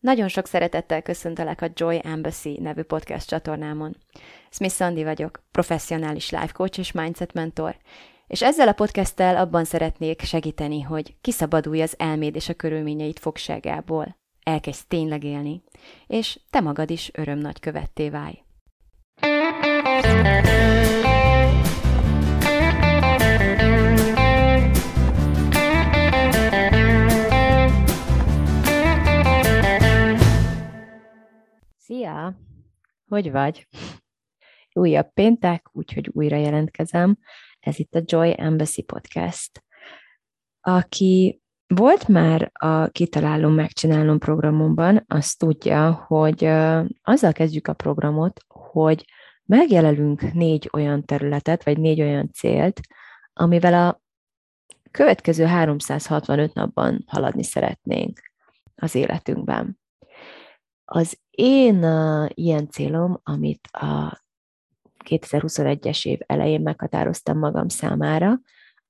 Nagyon sok szeretettel köszöntelek a Joy Embassy nevű podcast csatornámon. Smith Sandy vagyok, professzionális life coach és mindset mentor, és ezzel a podcasttel abban szeretnék segíteni, hogy kiszabadulj az elméd és a körülményeit fogságából, elkezdj tényleg élni, és te magad is öröm nagy követté válj. Szia! Hogy vagy? Újabb péntek, úgyhogy újra jelentkezem. Ez itt a Joy Embassy Podcast. Aki volt már a Kitalálom, Megcsinálom programomban, az tudja, hogy azzal kezdjük a programot, hogy megjelölünk négy olyan területet, vagy négy olyan célt, amivel a következő 365 napban haladni szeretnénk az életünkben. Az én uh, ilyen célom, amit a 2021-es év elején meghatároztam magam számára,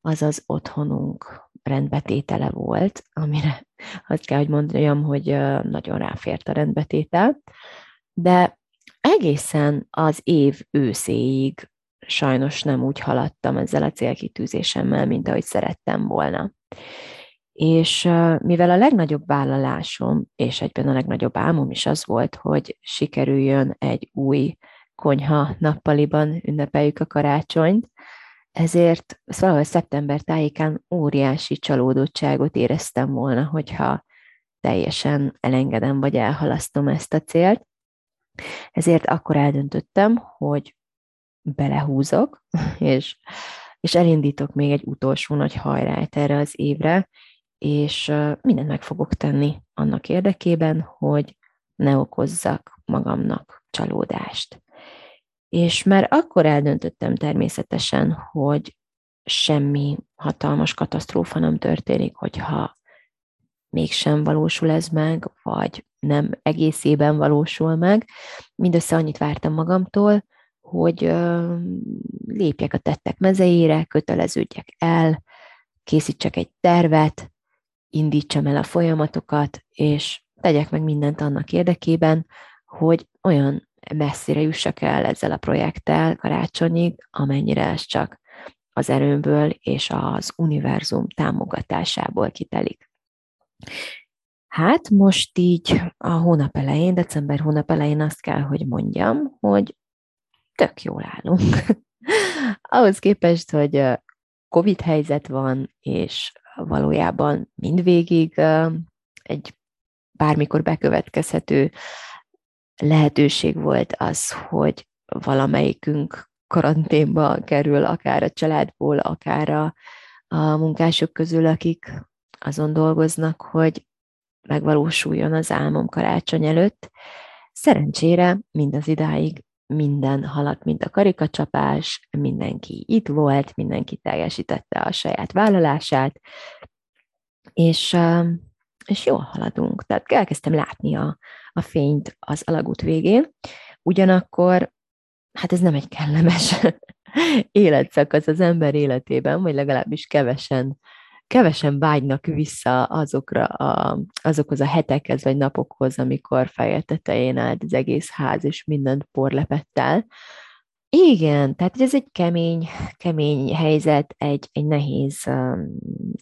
az az otthonunk rendbetétele volt, amire azt kell, hogy mondjam, hogy nagyon ráfért a rendbetétel, de egészen az év őszéig sajnos nem úgy haladtam ezzel a célkitűzésemmel, mint ahogy szerettem volna. És mivel a legnagyobb vállalásom, és egyben a legnagyobb álmom is az volt, hogy sikerüljön egy új konyha nappaliban ünnepeljük a karácsonyt, ezért valahol szeptember tájékán óriási csalódottságot éreztem volna, hogyha teljesen elengedem vagy elhalasztom ezt a célt. Ezért akkor eldöntöttem, hogy belehúzok, és, és elindítok még egy utolsó nagy hajrát erre az évre, és mindent meg fogok tenni annak érdekében, hogy ne okozzak magamnak csalódást. És már akkor eldöntöttem természetesen, hogy semmi hatalmas katasztrófa nem történik, hogyha mégsem valósul ez meg, vagy nem egészében valósul meg. Mindössze annyit vártam magamtól, hogy lépjek a tettek mezeire, köteleződjek el, készítsek egy tervet, indítsam el a folyamatokat, és tegyek meg mindent annak érdekében, hogy olyan messzire jussak el ezzel a projekttel karácsonyig, amennyire ez csak az erőmből és az univerzum támogatásából kitelik. Hát most így a hónap elején, december hónap elején azt kell, hogy mondjam, hogy tök jól állunk. Ahhoz képest, hogy Covid helyzet van, és valójában mindvégig egy bármikor bekövetkezhető lehetőség volt az, hogy valamelyikünk karanténba kerül, akár a családból, akár a, a munkások közül, akik azon dolgoznak, hogy megvalósuljon az álmom karácsony előtt. Szerencsére mindaz idáig minden haladt, mint a karikacsapás, mindenki itt volt, mindenki teljesítette a saját vállalását, és, és jól haladunk. Tehát elkezdtem látni a, a fényt az alagút végén, ugyanakkor hát ez nem egy kellemes életszakasz az ember életében, vagy legalábbis kevesen kevesen vágynak vissza azokra a, azokhoz a hetekhez vagy napokhoz, amikor feje tetején állt az egész ház, és mindent porlepett el. Igen, tehát ez egy kemény, kemény helyzet, egy, egy nehéz,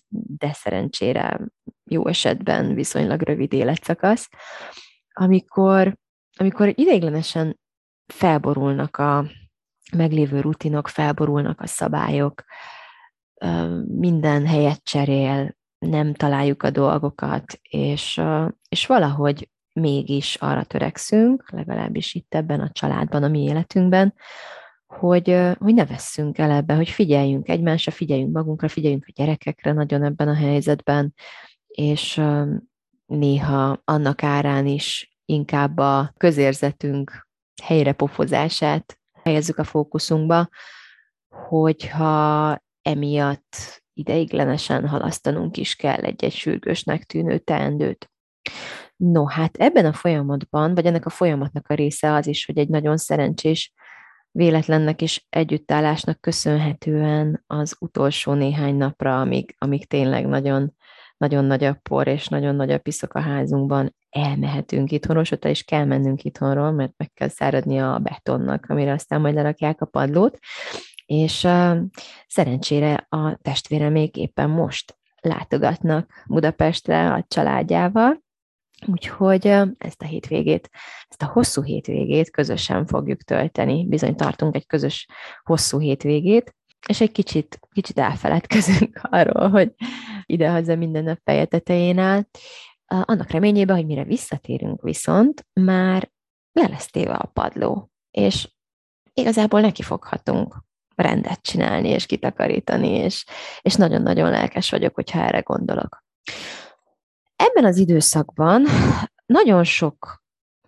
de szerencsére jó esetben viszonylag rövid életszakasz, amikor, amikor ideiglenesen felborulnak a meglévő rutinok, felborulnak a szabályok, minden helyet cserél, nem találjuk a dolgokat, és, és valahogy mégis arra törekszünk, legalábbis itt ebben a családban, a mi életünkben, hogy, hogy ne vesszünk el ebbe, hogy figyeljünk egymásra, figyeljünk magunkra, figyeljünk a gyerekekre nagyon ebben a helyzetben, és néha annak árán is inkább a közérzetünk helyre pofozását helyezzük a fókuszunkba, hogyha emiatt ideiglenesen halasztanunk is kell egy-egy sürgősnek tűnő teendőt. No, hát ebben a folyamatban, vagy ennek a folyamatnak a része az is, hogy egy nagyon szerencsés véletlennek és együttállásnak köszönhetően az utolsó néhány napra, amíg, amíg tényleg nagyon, nagyon nagy a por és nagyon nagy a piszok a házunkban, elmehetünk itthonról, sőt, is kell mennünk itthonról, mert meg kell száradni a betonnak, amire aztán majd lerakják a padlót, és uh, szerencsére a testvére még éppen most látogatnak Budapestre a családjával, Úgyhogy ezt a hétvégét, ezt a hosszú hétvégét közösen fogjuk tölteni. Bizony tartunk egy közös hosszú hétvégét, és egy kicsit, kicsit elfeledkezünk arról, hogy ide-haza minden nap feje tetején áll. Annak reményében, hogy mire visszatérünk viszont, már le lesz téve a padló, és igazából neki foghatunk rendet csinálni, és kitakarítani, és, és nagyon-nagyon lelkes vagyok, hogyha erre gondolok. Ebben az időszakban nagyon sok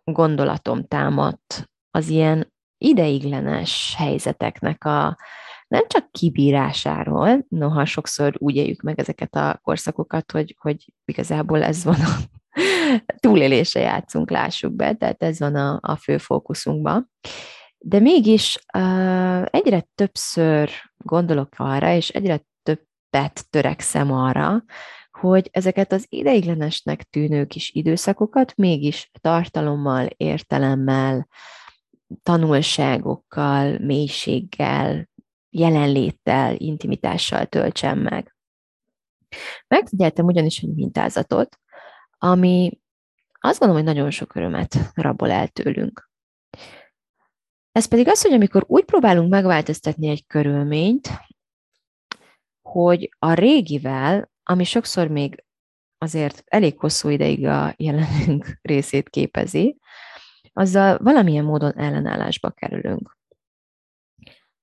gondolatom támadt az ilyen ideiglenes helyzeteknek a nem csak kibírásáról, noha sokszor úgy éljük meg ezeket a korszakokat, hogy, hogy igazából ez van a túlélése játszunk, lássuk be, tehát ez van a, a fő fókuszunkban. De mégis uh, egyre többször gondolok arra, és egyre többet törekszem arra, hogy ezeket az ideiglenesnek tűnő kis időszakokat mégis tartalommal, értelemmel, tanulságokkal, mélységgel, jelenléttel, intimitással töltsem meg. Megfigyeltem ugyanis egy mintázatot, ami azt gondolom, hogy nagyon sok örömet rabol el tőlünk. Ez pedig az, hogy amikor úgy próbálunk megváltoztatni egy körülményt, hogy a régivel ami sokszor még azért elég hosszú ideig a jelenünk részét képezi, azzal valamilyen módon ellenállásba kerülünk.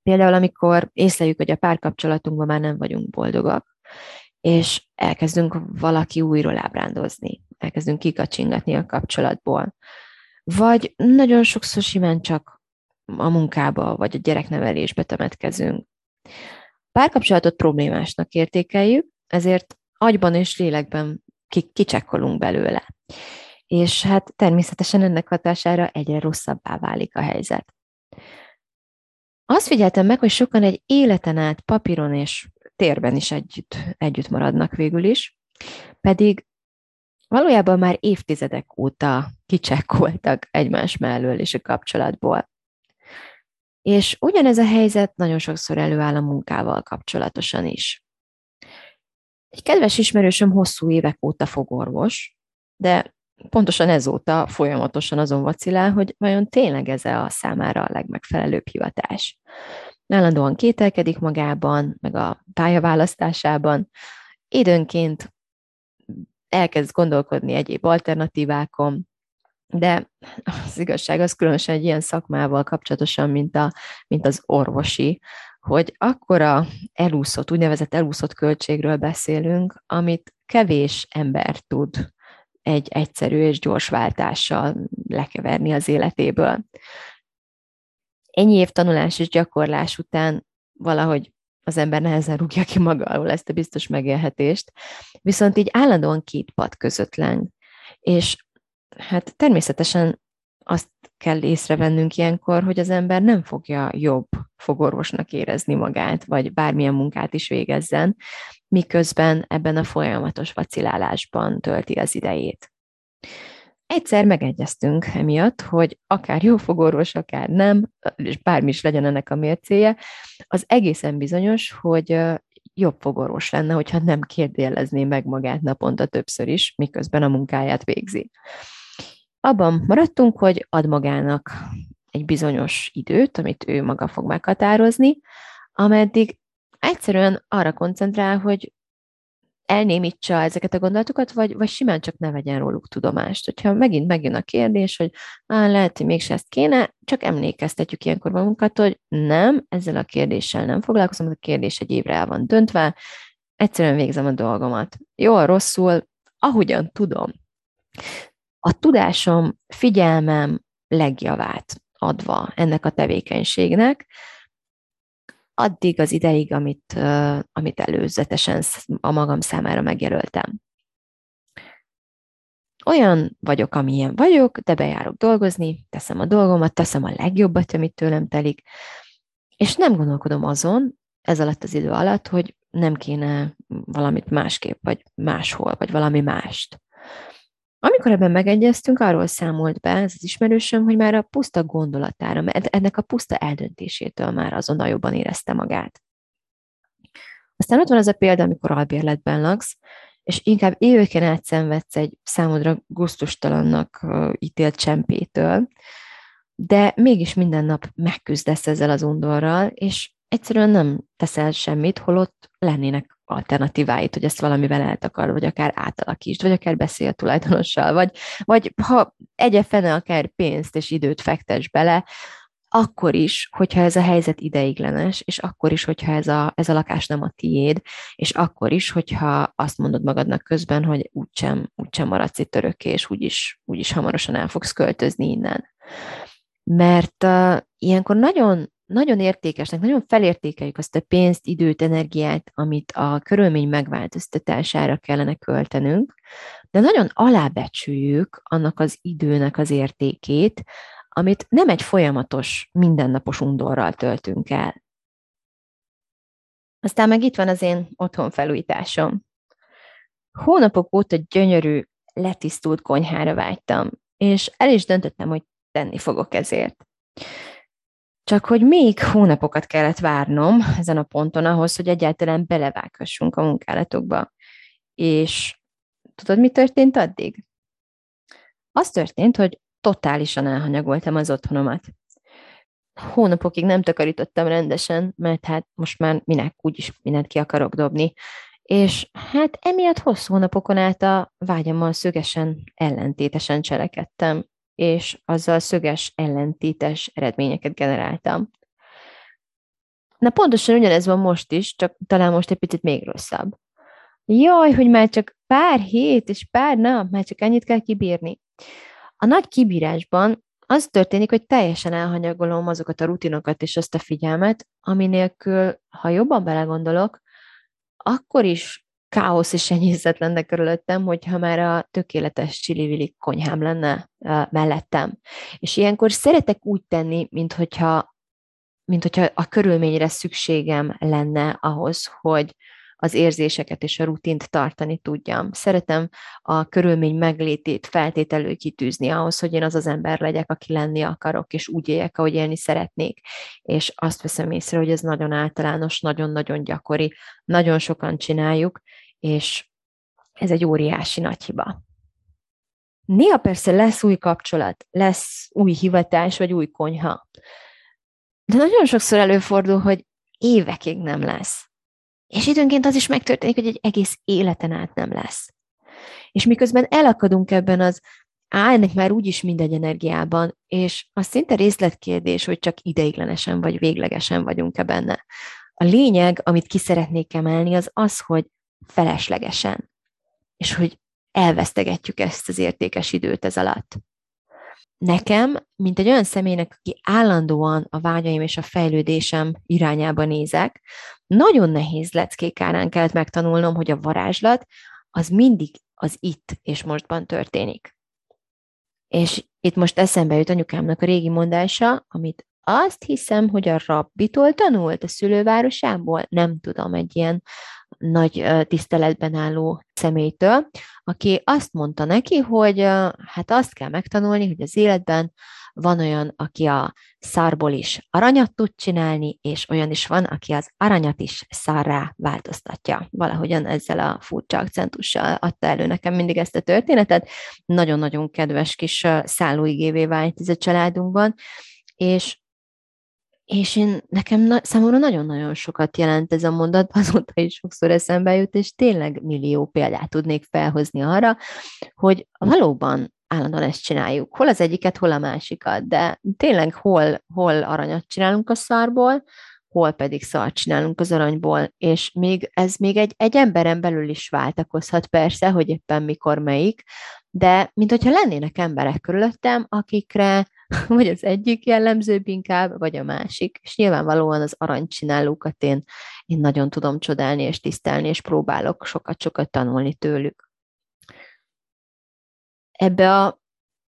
Például, amikor észleljük, hogy a párkapcsolatunkban már nem vagyunk boldogak, és elkezdünk valaki újról ábrándozni, elkezdünk kikacsingatni a kapcsolatból. Vagy nagyon sokszor simán csak a munkába, vagy a gyereknevelésbe temetkezünk. Párkapcsolatot problémásnak értékeljük, ezért agyban és lélekben kicsekkolunk belőle. És hát természetesen ennek hatására egyre rosszabbá válik a helyzet. Azt figyeltem meg, hogy sokan egy életen át papíron és térben is együtt, együtt maradnak végül is, pedig valójában már évtizedek óta kicsekkoltak egymás mellől és a kapcsolatból. És ugyanez a helyzet nagyon sokszor előáll a munkával kapcsolatosan is. Egy kedves ismerősöm hosszú évek óta fogorvos, de pontosan ezóta folyamatosan azon vacilál, hogy vajon tényleg ez a számára a legmegfelelőbb hivatás. Állandóan kételkedik magában, meg a pályaválasztásában, időnként elkezd gondolkodni egyéb alternatívákon, de az igazság az különösen egy ilyen szakmával kapcsolatosan, mint, a, mint az orvosi, hogy akkora elúszott, úgynevezett elúszott költségről beszélünk, amit kevés ember tud egy egyszerű és gyors váltással lekeverni az életéből. Ennyi év tanulás és gyakorlás után valahogy az ember nehezen rúgja ki maga alól ezt a biztos megélhetést, viszont így állandóan két pad között leng. És hát természetesen azt kell észrevennünk ilyenkor, hogy az ember nem fogja jobb fogorvosnak érezni magát, vagy bármilyen munkát is végezzen, miközben ebben a folyamatos vacilálásban tölti az idejét. Egyszer megegyeztünk emiatt, hogy akár jó fogorvos, akár nem, és bármi is legyen ennek a mércéje, az egészen bizonyos, hogy jobb fogorvos lenne, hogyha nem kérdélezné meg magát naponta többször is, miközben a munkáját végzi. Abban maradtunk, hogy ad magának egy bizonyos időt, amit ő maga fog meghatározni, ameddig egyszerűen arra koncentrál, hogy elnémítsa ezeket a gondolatokat, vagy, vagy simán csak ne vegyen róluk tudomást. Hogyha megint megjön a kérdés, hogy á, lehet, hogy mégse ezt kéne, csak emlékeztetjük ilyenkor magunkat, hogy nem, ezzel a kérdéssel nem foglalkozom, a kérdés egy évre el van döntve, egyszerűen végzem a dolgomat. Jól, rosszul, ahogyan tudom a tudásom, figyelmem legjavát adva ennek a tevékenységnek, addig az ideig, amit, amit előzetesen a magam számára megjelöltem. Olyan vagyok, amilyen vagyok, de bejárok dolgozni, teszem a dolgomat, teszem a legjobbat, amit tőlem telik, és nem gondolkodom azon, ez alatt az idő alatt, hogy nem kéne valamit másképp, vagy máshol, vagy valami mást. Amikor ebben megegyeztünk, arról számolt be ez az ismerősöm, hogy már a puszta gondolatára, ennek a puszta eldöntésétől már azonnal jobban érezte magát. Aztán ott van az a példa, amikor albérletben laksz, és inkább éveken át szenvedsz egy számodra gusztustalannak ítélt csempétől, de mégis minden nap megküzdesz ezzel az undorral, és egyszerűen nem teszel semmit, holott lennének alternatíváit, hogy ezt valamivel eltakar, vagy akár átalakítsd, vagy akár beszél tulajdonossal, vagy, vagy ha egye fene akár pénzt és időt fektes bele, akkor is, hogyha ez a helyzet ideiglenes, és akkor is, hogyha ez a, ez a lakás nem a tiéd, és akkor is, hogyha azt mondod magadnak közben, hogy úgysem, úgysem maradsz itt örökké, és úgyis, úgyis hamarosan el fogsz költözni innen. Mert uh, ilyenkor nagyon, nagyon értékesnek, nagyon felértékeljük azt a pénzt, időt, energiát, amit a körülmény megváltoztatására kellene költenünk, de nagyon alábecsüljük annak az időnek az értékét, amit nem egy folyamatos, mindennapos undorral töltünk el. Aztán meg itt van az én otthon felújításom. Hónapok óta gyönyörű, letisztult konyhára vágytam, és el is döntöttem, hogy tenni fogok ezért. Csak hogy még hónapokat kellett várnom ezen a ponton ahhoz, hogy egyáltalán belevághassunk a munkálatokba. És tudod, mi történt addig? Az történt, hogy totálisan elhanyagoltam az otthonomat. Hónapokig nem takarítottam rendesen, mert hát most már minek úgyis mindent ki akarok dobni. És hát emiatt hosszú hónapokon át a vágyammal szögesen ellentétesen cselekedtem, és azzal szöges ellentétes eredményeket generáltam. Na pontosan ugyanez van most is, csak talán most egy picit még rosszabb. Jaj, hogy már csak pár hét és pár nap, már csak ennyit kell kibírni. A nagy kibírásban az történik, hogy teljesen elhanyagolom azokat a rutinokat és azt a figyelmet, ami ha jobban belegondolok, akkor is káosz és enyészet lenne körülöttem, hogyha már a tökéletes csili konyhám lenne mellettem. És ilyenkor szeretek úgy tenni, mint hogyha, mint hogyha a körülményre szükségem lenne ahhoz, hogy az érzéseket és a rutint tartani tudjam. Szeretem a körülmény meglétét feltételő kitűzni ahhoz, hogy én az az ember legyek, aki lenni akarok, és úgy éljek, ahogy élni szeretnék. És azt veszem észre, hogy ez nagyon általános, nagyon-nagyon gyakori, nagyon sokan csináljuk, és ez egy óriási nagy hiba. Néha persze lesz új kapcsolat, lesz új hivatás, vagy új konyha. De nagyon sokszor előfordul, hogy évekig nem lesz. És időnként az is megtörténik, hogy egy egész életen át nem lesz. És miközben elakadunk ebben az, á, ennek már úgyis mindegy energiában, és az szinte részletkérdés, hogy csak ideiglenesen vagy véglegesen vagyunk-e benne. A lényeg, amit ki szeretnék emelni, az az, hogy feleslegesen, és hogy elvesztegetjük ezt az értékes időt ez alatt. Nekem, mint egy olyan személynek, aki állandóan a vágyaim és a fejlődésem irányába nézek, nagyon nehéz leckék árán kellett megtanulnom, hogy a varázslat az mindig az itt és mostban történik. És itt most eszembe jut anyukámnak a régi mondása, amit azt hiszem, hogy a rabbitól tanult a szülővárosából, nem tudom, egy ilyen nagy tiszteletben álló személytől, aki azt mondta neki, hogy hát azt kell megtanulni, hogy az életben van olyan, aki a szarból is aranyat tud csinálni, és olyan is van, aki az aranyat is szarrá változtatja. Valahogyan ezzel a furcsa akcentussal adta elő nekem mindig ezt a történetet. Nagyon-nagyon kedves kis szállóigévé vált ez a családunkban, és és én, nekem na, számomra nagyon-nagyon sokat jelent ez a mondat, azóta is sokszor eszembe jut, és tényleg millió példát tudnék felhozni arra, hogy valóban állandóan ezt csináljuk. Hol az egyiket, hol a másikat, de tényleg hol, hol aranyat csinálunk a szarból, hol pedig szart csinálunk az aranyból, és még ez még egy, egy emberen belül is váltakozhat persze, hogy éppen mikor melyik, de mint hogyha lennének emberek körülöttem, akikre vagy az egyik jellemzőbb inkább, vagy a másik. És nyilvánvalóan az aranycsinálókat én, én nagyon tudom csodálni és tisztelni, és próbálok sokat-sokat tanulni tőlük. Ebbe a,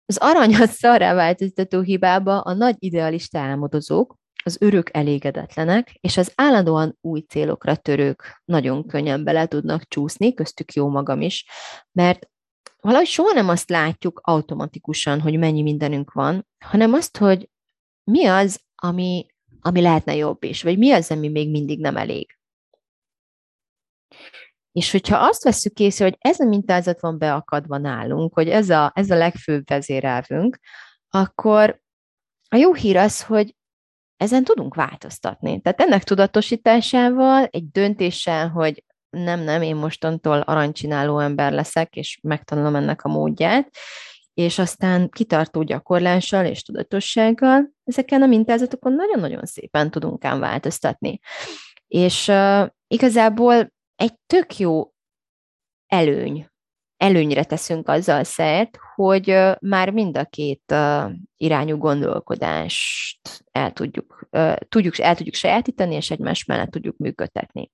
az aranyat szarrá változtató hibába a nagy idealista álmodozók, az örök elégedetlenek, és az állandóan új célokra törők nagyon könnyen bele tudnak csúszni, köztük jó magam is, mert valahogy soha nem azt látjuk automatikusan, hogy mennyi mindenünk van, hanem azt, hogy mi az, ami, ami lehetne jobb is, vagy mi az, ami még mindig nem elég. És hogyha azt veszük észre, hogy ez a mintázat van beakadva nálunk, hogy ez a, ez a legfőbb vezérelvünk, akkor a jó hír az, hogy ezen tudunk változtatni. Tehát ennek tudatosításával, egy döntéssel, hogy nem, nem, én mostantól aranycsináló ember leszek, és megtanulom ennek a módját, és aztán kitartó gyakorlással és tudatossággal ezeken a mintázatokon nagyon-nagyon szépen tudunk ám változtatni. És uh, igazából egy tök jó előny, előnyre teszünk azzal szert, hogy uh, már mind a két uh, irányú gondolkodást el tudjuk, uh, tudjuk, el tudjuk sajátítani, és egymás mellett tudjuk működtetni.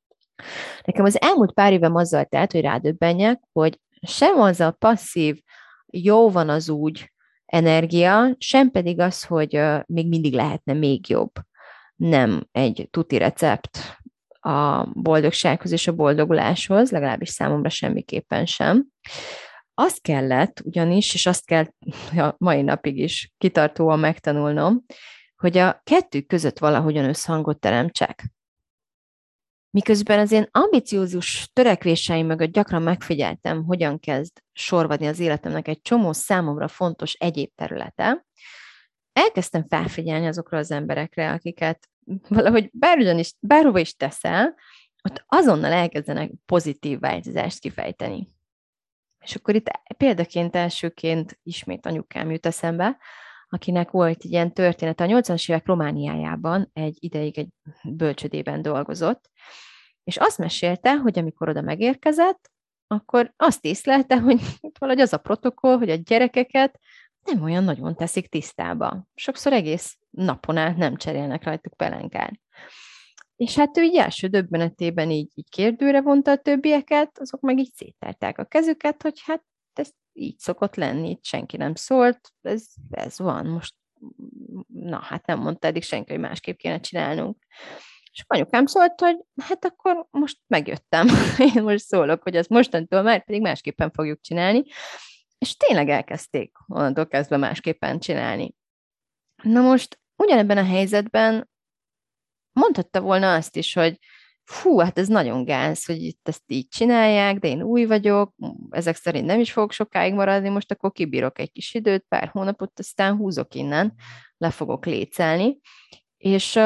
Nekem az elmúlt pár évem azzal telt, hogy rádöbbenjek, hogy sem az a passzív, jó van az úgy energia, sem pedig az, hogy még mindig lehetne még jobb. Nem egy tuti recept a boldogsághoz és a boldoguláshoz, legalábbis számomra semmiképpen sem. Azt kellett ugyanis, és azt kell a mai napig is kitartóan megtanulnom, hogy a kettő között valahogyan összhangot teremtsek. Miközben az én ambiciózus törekvéseim mögött gyakran megfigyeltem, hogyan kezd sorvadni az életemnek egy csomó számomra fontos egyéb területe, elkezdtem felfigyelni azokra az emberekre, akiket valahogy bárhogyan is, bárhova is teszel, ott azonnal elkezdenek pozitív változást kifejteni. És akkor itt példaként elsőként ismét anyukám jut eszembe, akinek volt egy ilyen története. A 80-as évek Romániájában egy ideig egy bölcsödében dolgozott, és azt mesélte, hogy amikor oda megérkezett, akkor azt észlelte, hogy valahogy az a protokoll, hogy a gyerekeket nem olyan nagyon teszik tisztába. Sokszor egész napon át nem cserélnek rajtuk pelenkát. És hát ő így első döbbenetében így, így kérdőre vonta a többieket, azok meg így széttárták a kezüket, hogy hát ez így szokott lenni, itt senki nem szólt, ez, ez van, most na hát nem mondta eddig senki, hogy másképp kéne csinálnunk. És anyukám szólt, hogy hát akkor most megjöttem. Én most szólok, hogy ezt mostantól már pedig másképpen fogjuk csinálni. És tényleg elkezdték onnantól kezdve másképpen csinálni. Na most ugyanebben a helyzetben mondhatta volna azt is, hogy fú, hát ez nagyon gáz, hogy itt ezt így csinálják, de én új vagyok, ezek szerint nem is fogok sokáig maradni, most akkor kibírok egy kis időt, pár hónapot, aztán húzok innen, le fogok lécelni. És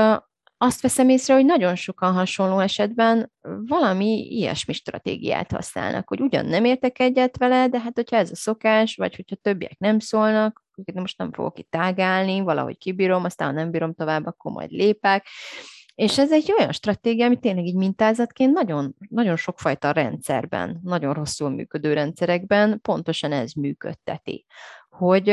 azt veszem észre, hogy nagyon sokan hasonló esetben valami ilyesmi stratégiát használnak, hogy ugyan nem értek egyet vele, de hát hogyha ez a szokás, vagy hogyha többiek nem szólnak, most nem fogok itt tágálni, valahogy kibírom, aztán ha nem bírom tovább, akkor majd lépek. És ez egy olyan stratégia, ami tényleg így mintázatként nagyon, nagyon sokfajta rendszerben, nagyon rosszul működő rendszerekben pontosan ez működteti. Hogy,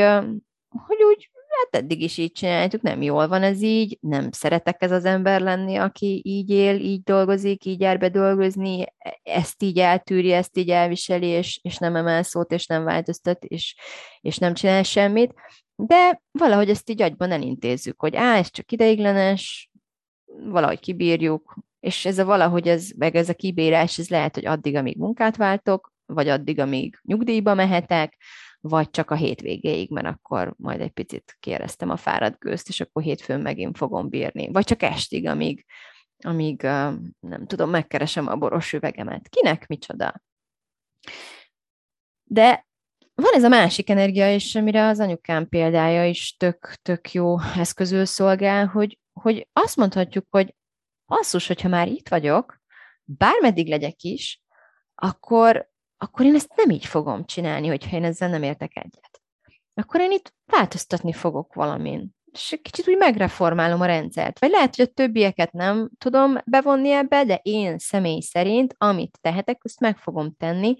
hogy úgy hát eddig is így csináltuk, nem jól van ez így, nem szeretek ez az ember lenni, aki így él, így dolgozik, így jár be dolgozni, ezt így eltűri, ezt így elviseli, és, és nem emel szót, és nem változtat, és, és nem csinál semmit, de valahogy ezt így agyban elintézzük, hogy á, ez csak ideiglenes, valahogy kibírjuk, és ez a valahogy, ez, meg ez a kibírás, ez lehet, hogy addig, amíg munkát váltok, vagy addig, amíg nyugdíjba mehetek, vagy csak a hétvégéig, mert akkor majd egy picit kéreztem a fáradt gőzt, és akkor hétfőn megint fogom bírni. Vagy csak estig, amíg, amíg nem tudom, megkeresem a boros üvegemet. Kinek micsoda? De van ez a másik energia is, amire az anyukám példája is tök, tök jó eszközül szolgál, hogy, hogy azt mondhatjuk, hogy asszus, hogyha már itt vagyok, bármeddig legyek is, akkor akkor én ezt nem így fogom csinálni, hogyha én ezzel nem értek egyet. Akkor én itt változtatni fogok valamin. És kicsit úgy megreformálom a rendszert. Vagy lehet, hogy a többieket nem tudom bevonni ebbe, de én személy szerint, amit tehetek, azt meg fogom tenni,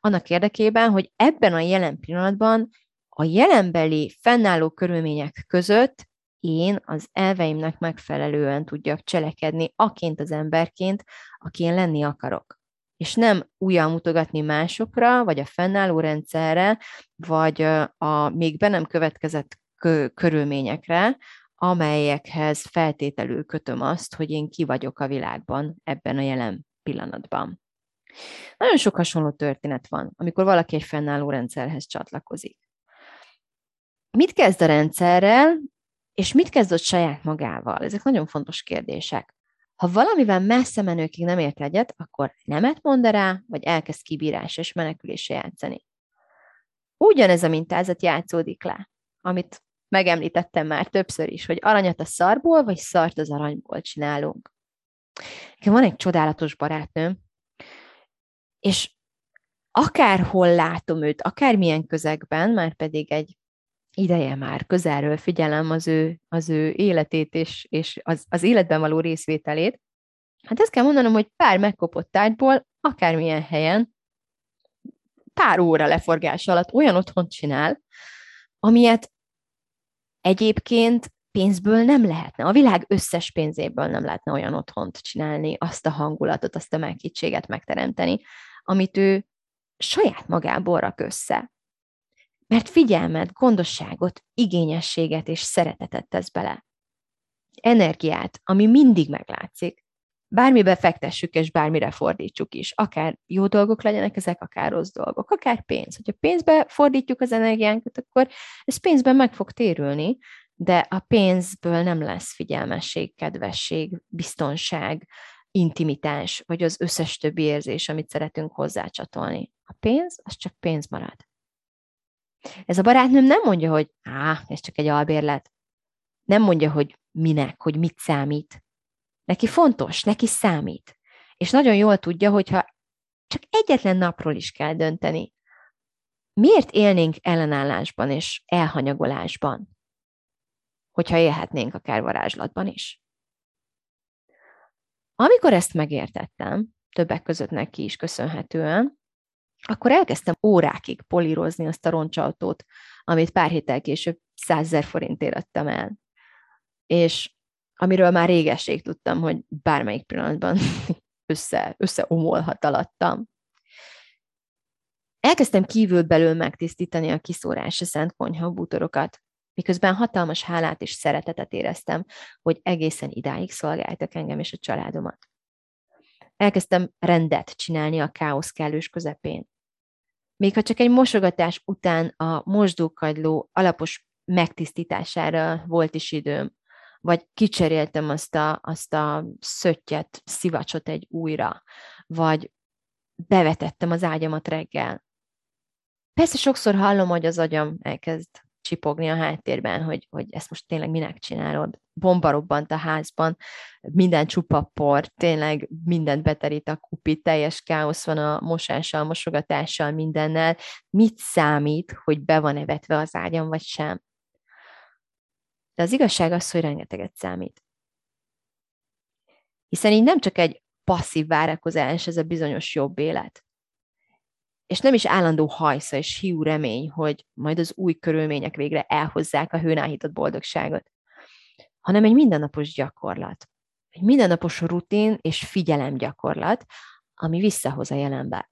annak érdekében, hogy ebben a jelen pillanatban a jelenbeli fennálló körülmények között én az elveimnek megfelelően tudjak cselekedni, aként az emberként, aki én lenni akarok és nem újra mutogatni másokra, vagy a fennálló rendszerre, vagy a még be nem következett körülményekre, amelyekhez feltételül kötöm azt, hogy én ki vagyok a világban ebben a jelen pillanatban. Nagyon sok hasonló történet van, amikor valaki egy fennálló rendszerhez csatlakozik. Mit kezd a rendszerrel, és mit kezd ott saját magával? Ezek nagyon fontos kérdések. Ha valamivel messze menőkig nem ért egyet, akkor nemet mond rá, vagy elkezd kibírás és menekülésre játszani. Ugyanez a mintázat játszódik le, amit megemlítettem már többször is, hogy aranyat a szarból, vagy szart az aranyból csinálunk. Nekem van egy csodálatos barátnőm, és akárhol látom őt, akármilyen közegben, már pedig egy ideje már közelről figyelem az ő, az ő életét és, és az, az életben való részvételét, hát ezt kell mondanom, hogy pár megkopott tárgyból, akármilyen helyen, pár óra leforgás alatt olyan otthont csinál, amilyet egyébként pénzből nem lehetne, a világ összes pénzéből nem lehetne olyan otthont csinálni, azt a hangulatot, azt a meghittséget megteremteni, amit ő saját magából rak össze. Mert figyelmet, gondosságot, igényességet és szeretetet tesz bele. Energiát, ami mindig meglátszik. Bármibe fektessük és bármire fordítsuk is. Akár jó dolgok legyenek ezek, akár rossz dolgok, akár pénz. Hogyha pénzbe fordítjuk az energiánkat, akkor ez pénzben meg fog térülni, de a pénzből nem lesz figyelmesség, kedvesség, biztonság, intimitás, vagy az összes többi érzés, amit szeretünk hozzácsatolni. A pénz, az csak pénz marad. Ez a barátnőm nem mondja, hogy á, ez csak egy albérlet. Nem mondja, hogy minek, hogy mit számít. Neki fontos, neki számít. És nagyon jól tudja, hogyha csak egyetlen napról is kell dönteni. Miért élnénk ellenállásban és elhanyagolásban, hogyha élhetnénk akár varázslatban is? Amikor ezt megértettem, többek között neki is köszönhetően, akkor elkezdtem órákig polírozni azt a roncsautót, amit pár héttel később százezer forintért adtam el. És amiről már régeség tudtam, hogy bármelyik pillanatban össze, összeomolhat alattam. Elkezdtem kívül belül megtisztítani a kiszórásra szent konyha bútorokat, miközben hatalmas hálát és szeretetet éreztem, hogy egészen idáig szolgáltak engem és a családomat. Elkezdtem rendet csinálni a káosz kellős közepén. Még ha csak egy mosogatás után a mosdókagyló alapos megtisztítására volt is időm, vagy kicseréltem azt a, azt a szöttyet, szivacsot egy újra, vagy bevetettem az ágyamat reggel. Persze sokszor hallom, hogy az agyam elkezd csipogni a háttérben, hogy, hogy ezt most tényleg minek csinálod. Bomba robbant a házban, minden csupa por, tényleg mindent beterít a kupi, teljes káosz van a mosással, mosogatással, mindennel. Mit számít, hogy be van evetve az ágyam, vagy sem? De az igazság az, hogy rengeteget számít. Hiszen így nem csak egy passzív várakozás, ez a bizonyos jobb élet, és nem is állandó hajsza és hiú remény, hogy majd az új körülmények végre elhozzák a hőn áhított boldogságot, hanem egy mindennapos gyakorlat. Egy mindennapos rutin és figyelem gyakorlat, ami visszahoz a jelenbe.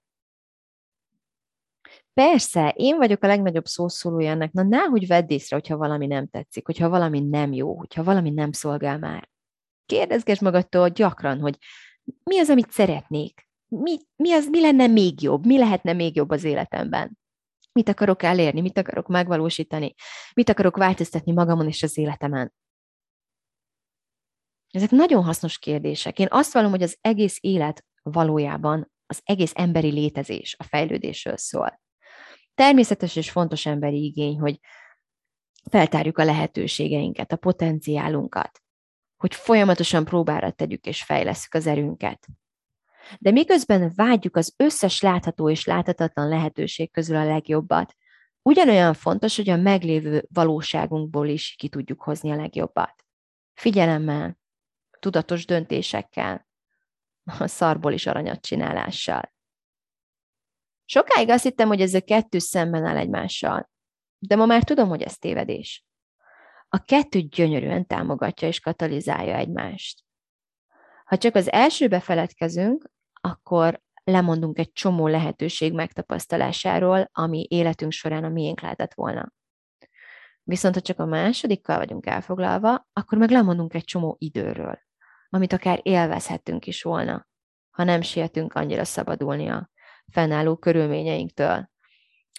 Persze, én vagyok a legnagyobb szószólója ennek, na nehogy vedd észre, hogyha valami nem tetszik, hogyha valami nem jó, hogyha valami nem szolgál már. Kérdezgesd magadtól gyakran, hogy mi az, amit szeretnék, mi, mi, az, mi lenne még jobb, mi lehetne még jobb az életemben. Mit akarok elérni, mit akarok megvalósítani, mit akarok változtatni magamon és az életemen. Ezek nagyon hasznos kérdések. Én azt vallom, hogy az egész élet valójában az egész emberi létezés a fejlődésről szól. Természetes és fontos emberi igény, hogy feltárjuk a lehetőségeinket, a potenciálunkat, hogy folyamatosan próbára tegyük és fejleszük az erőnket, de miközben vágyjuk az összes látható és láthatatlan lehetőség közül a legjobbat, ugyanolyan fontos, hogy a meglévő valóságunkból is ki tudjuk hozni a legjobbat. Figyelemmel, tudatos döntésekkel, a szarból is aranyat csinálással. Sokáig azt hittem, hogy ez a kettő szemben áll egymással, de ma már tudom, hogy ez tévedés. A kettő gyönyörűen támogatja és katalizálja egymást. Ha csak az elsőbe feledkezünk, akkor lemondunk egy csomó lehetőség megtapasztalásáról, ami életünk során a miénk lehetett volna. Viszont ha csak a másodikkal vagyunk elfoglalva, akkor meg lemondunk egy csomó időről, amit akár élvezhettünk is volna, ha nem sietünk annyira szabadulni a fennálló körülményeinktől,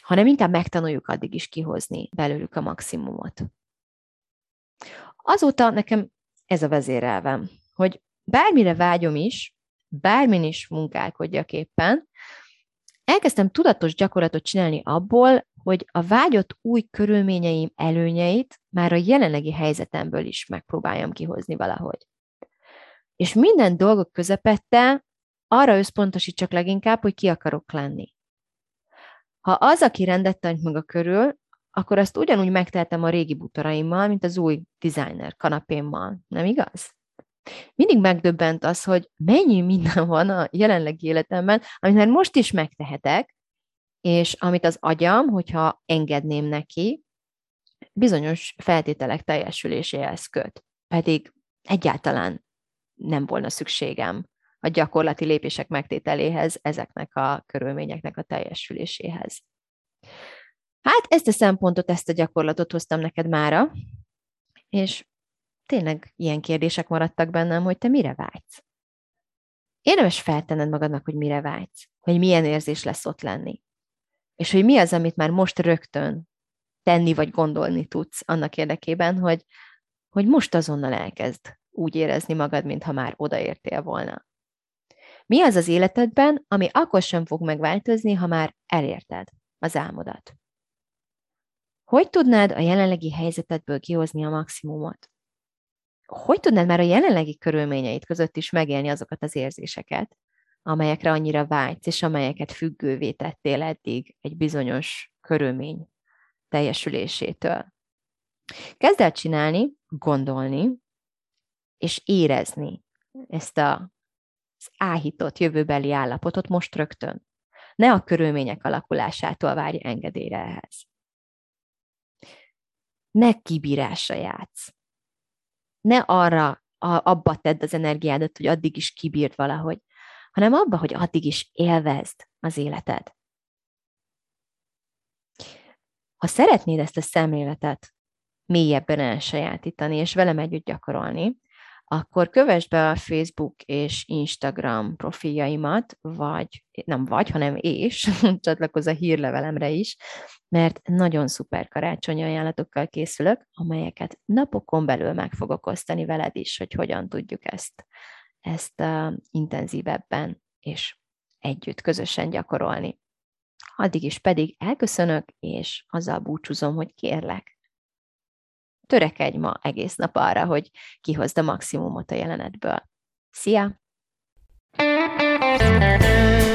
hanem inkább megtanuljuk addig is kihozni belőlük a maximumot. Azóta nekem ez a vezérelvem, hogy bármire vágyom is, bármin is munkálkodjak éppen, elkezdtem tudatos gyakorlatot csinálni abból, hogy a vágyott új körülményeim előnyeit már a jelenlegi helyzetemből is megpróbáljam kihozni valahogy. És minden dolgok közepette arra összpontosítsak leginkább, hogy ki akarok lenni. Ha az, aki rendet tanyt maga körül, akkor azt ugyanúgy megtehetem a régi butaraimmal, mint az új designer kanapémmal. Nem igaz? Mindig megdöbbent az, hogy mennyi minden van a jelenlegi életemben, amit már most is megtehetek, és amit az agyam, hogyha engedném neki, bizonyos feltételek teljesüléséhez köt. Pedig egyáltalán nem volna szükségem a gyakorlati lépések megtételéhez, ezeknek a körülményeknek a teljesüléséhez. Hát ezt a szempontot, ezt a gyakorlatot hoztam neked mára, és tényleg ilyen kérdések maradtak bennem, hogy te mire vágysz? Érdemes feltenned magadnak, hogy mire vágysz, hogy milyen érzés lesz ott lenni. És hogy mi az, amit már most rögtön tenni vagy gondolni tudsz annak érdekében, hogy, hogy most azonnal elkezd úgy érezni magad, mintha már odaértél volna. Mi az az életedben, ami akkor sem fog megváltozni, ha már elérted az álmodat? Hogy tudnád a jelenlegi helyzetedből kihozni a maximumot? Hogy tudnád már a jelenlegi körülményeid között is megélni azokat az érzéseket, amelyekre annyira vágysz, és amelyeket függővé tettél eddig egy bizonyos körülmény teljesülésétől? Kezd el csinálni, gondolni, és érezni ezt a az áhított jövőbeli állapotot most rögtön. Ne a körülmények alakulásától várj engedélyre ehhez. Ne kibírásra játsz. Ne arra, a, abba tedd az energiádat, hogy addig is kibírt valahogy, hanem abba, hogy addig is élvezd az életed. Ha szeretnéd ezt a szemléletet mélyebben elsajátítani, és velem együtt gyakorolni, akkor kövess be a Facebook és Instagram profiljaimat, vagy nem vagy, hanem és csatlakozz a hírlevelemre is, mert nagyon szuper karácsonyi ajánlatokkal készülök, amelyeket napokon belül meg fogok osztani veled is, hogy hogyan tudjuk ezt, ezt uh, intenzívebben és együtt, közösen gyakorolni. Addig is pedig elköszönök, és azzal búcsúzom, hogy kérlek, törekedj ma egész nap arra, hogy kihozd a maximumot a jelenetből. Szia! thank you